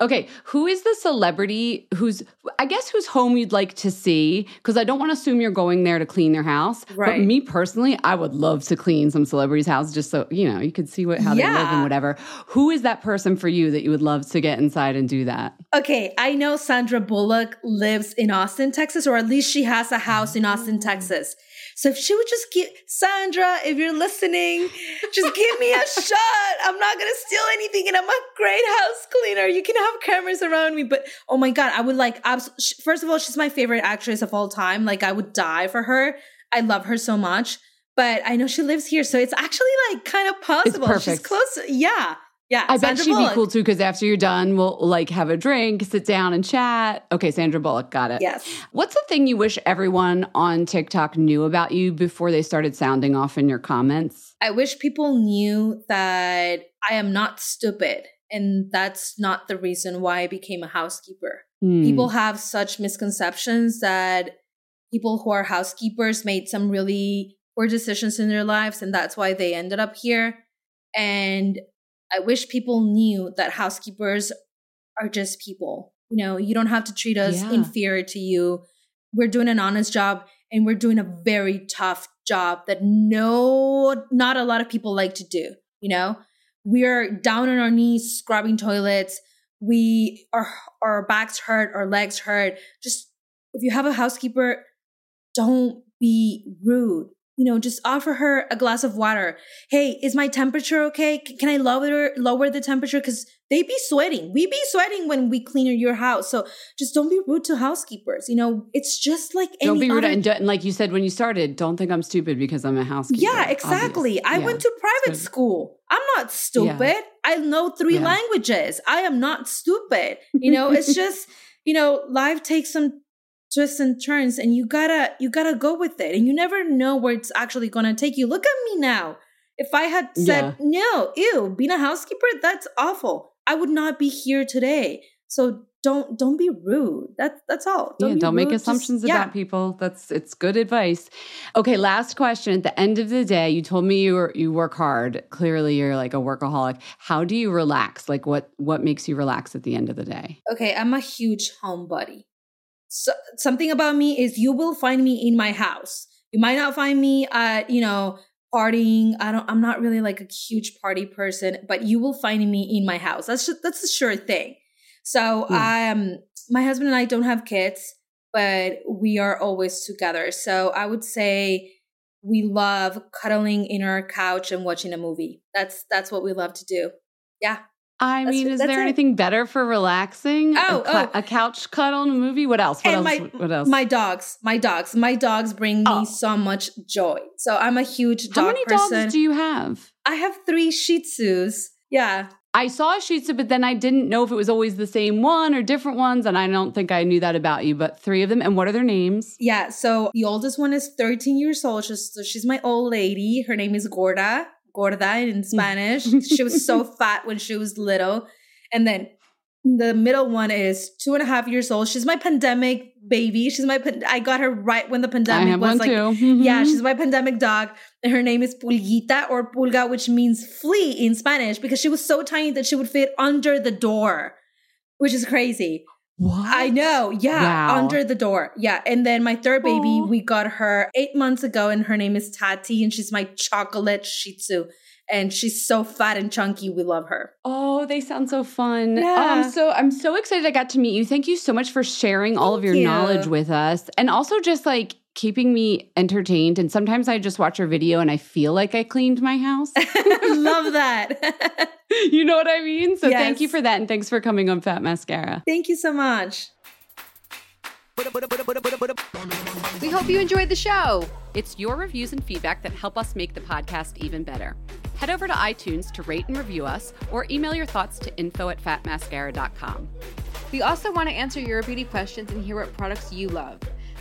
Okay, who is the celebrity who's I guess whose home you'd like to see? Because I don't want to assume you're going there to clean their house. But Right. me personally, I would love to clean some celebrities' house just so you know you could see what how they live and whatever. Who is that person for you that you would love to get inside and do that? Okay, I know Sandra Bullock lives in Austin, Texas, or at least she has a house in Austin, oh. Texas. So if she would just give Sandra, if you're listening, just give me a shot. I'm not gonna steal anything, and I'm a great house cleaner. You can have cameras around me, but oh my god, I would like. Abs- First of all, she's my favorite actress of all time. Like I would die for her. I love her so much. But I know she lives here, so it's actually like kind of possible. She's close. Yeah, yeah. I bet she'd be cool too because after you're done, we'll like have a drink, sit down and chat. Okay, Sandra Bullock, got it. Yes. What's the thing you wish everyone on TikTok knew about you before they started sounding off in your comments? I wish people knew that I am not stupid. And that's not the reason why I became a housekeeper. Hmm. People have such misconceptions that people who are housekeepers made some really poor decisions in their lives, and that's why they ended up here. And I wish people knew that housekeepers are just people. You know, you don't have to treat us Yeah. inferior to you. We're doing an honest job and we're doing a very tough job that no not a lot of people like to do, you know? We're down on our knees scrubbing toilets. We our our backs hurt, our legs hurt. Just if you have a housekeeper, don't be rude. You know, just offer her a glass of water. Hey, is my temperature okay? Can I lower lower the temperature? Because they be sweating. We be sweating when we clean your house. So just don't be rude to housekeepers. You know, it's just like Don't be rude. other- And, and like you said when you started, don't think I'm stupid because I'm a housekeeper. yeah, exactly. Obvious. I Yeah. went to private Good. school. I'm not stupid. I know three Yeah. languages. I am not stupid. You know, it's just, you know, life takes some twists and turns and you gotta you gotta go with it. And you never know where it's actually gonna take you. Look at me now. If I had said, no, ew, being a housekeeper, that's awful. I would not be here today. So don't don't be rude. That's that's all. yeah, be don't make rude. Just- assumptions yeah. about people. That's it's good advice. Okay, last question. At the end of the day, you told me you were, you work hard. Clearly, you're like a workaholic. How do you relax? Like what what makes you relax at the end of the day? okay, I'm a huge homebody. So, something about me is you will find me in my house. You might not find me at, you know, partying. I don't I'm not really like a huge party person, but you will find me in my house. That's just, that's a sure thing. So, um my husband and I don't have kids, but we are always together. So, I would say we love cuddling in our couch and watching a movie. That's that's what we love to do. Yeah. I That's- mean, is there it. anything better for relaxing? Oh, a, oh. a couch cuddle and a movie. What else? What and else? my what else? my dogs, my dogs, my dogs bring me Oh. so much joy. So I'm a huge dog How many person. dogs do you have? I have three Shih Tzus. Yeah, I saw a Shih Tzu, but then I didn't know if it was always the same one or different ones, and I don't think I knew that about you. But three of them, and what are their names? yeah. So the oldest one is 13 years old. She's, so she's my old lady. Her name is Gorda. Gorda in Spanish. she was so fat when she was little. And then the middle one is two and a half years old. She's my pandemic baby. She's my. pan- I got her right when the pandemic was like too. Yeah, she's my pandemic dog. And her name is Pulguita or Pulga, which means flea in Spanish because she was so tiny that she would fit under the door, which is crazy. What? I know. Yeah. Wow. Under the door. Yeah. And then my third baby, Aw. we got her eight months ago, and her name is Tati, and she's my chocolate Shih Tzu. And she's so fat and chunky. We love her. Oh, they sound so fun. Oh, Yeah. I'm so I'm so excited I got to meet you. Thank you so much for sharing all of your you. knowledge with us. And also just like keeping me entertained. And sometimes I just watch her video and I feel like I cleaned my house. love that. you know what I mean? So thank you for that. And thanks for coming on Fat Mascara. Thank you so much. We hope you enjoyed the show. It's your reviews and feedback that help us make the podcast even better. Head over to iTunes to rate and review us or email your thoughts to info at fatmascara.com. We also want to answer your beauty questions and hear what products you love.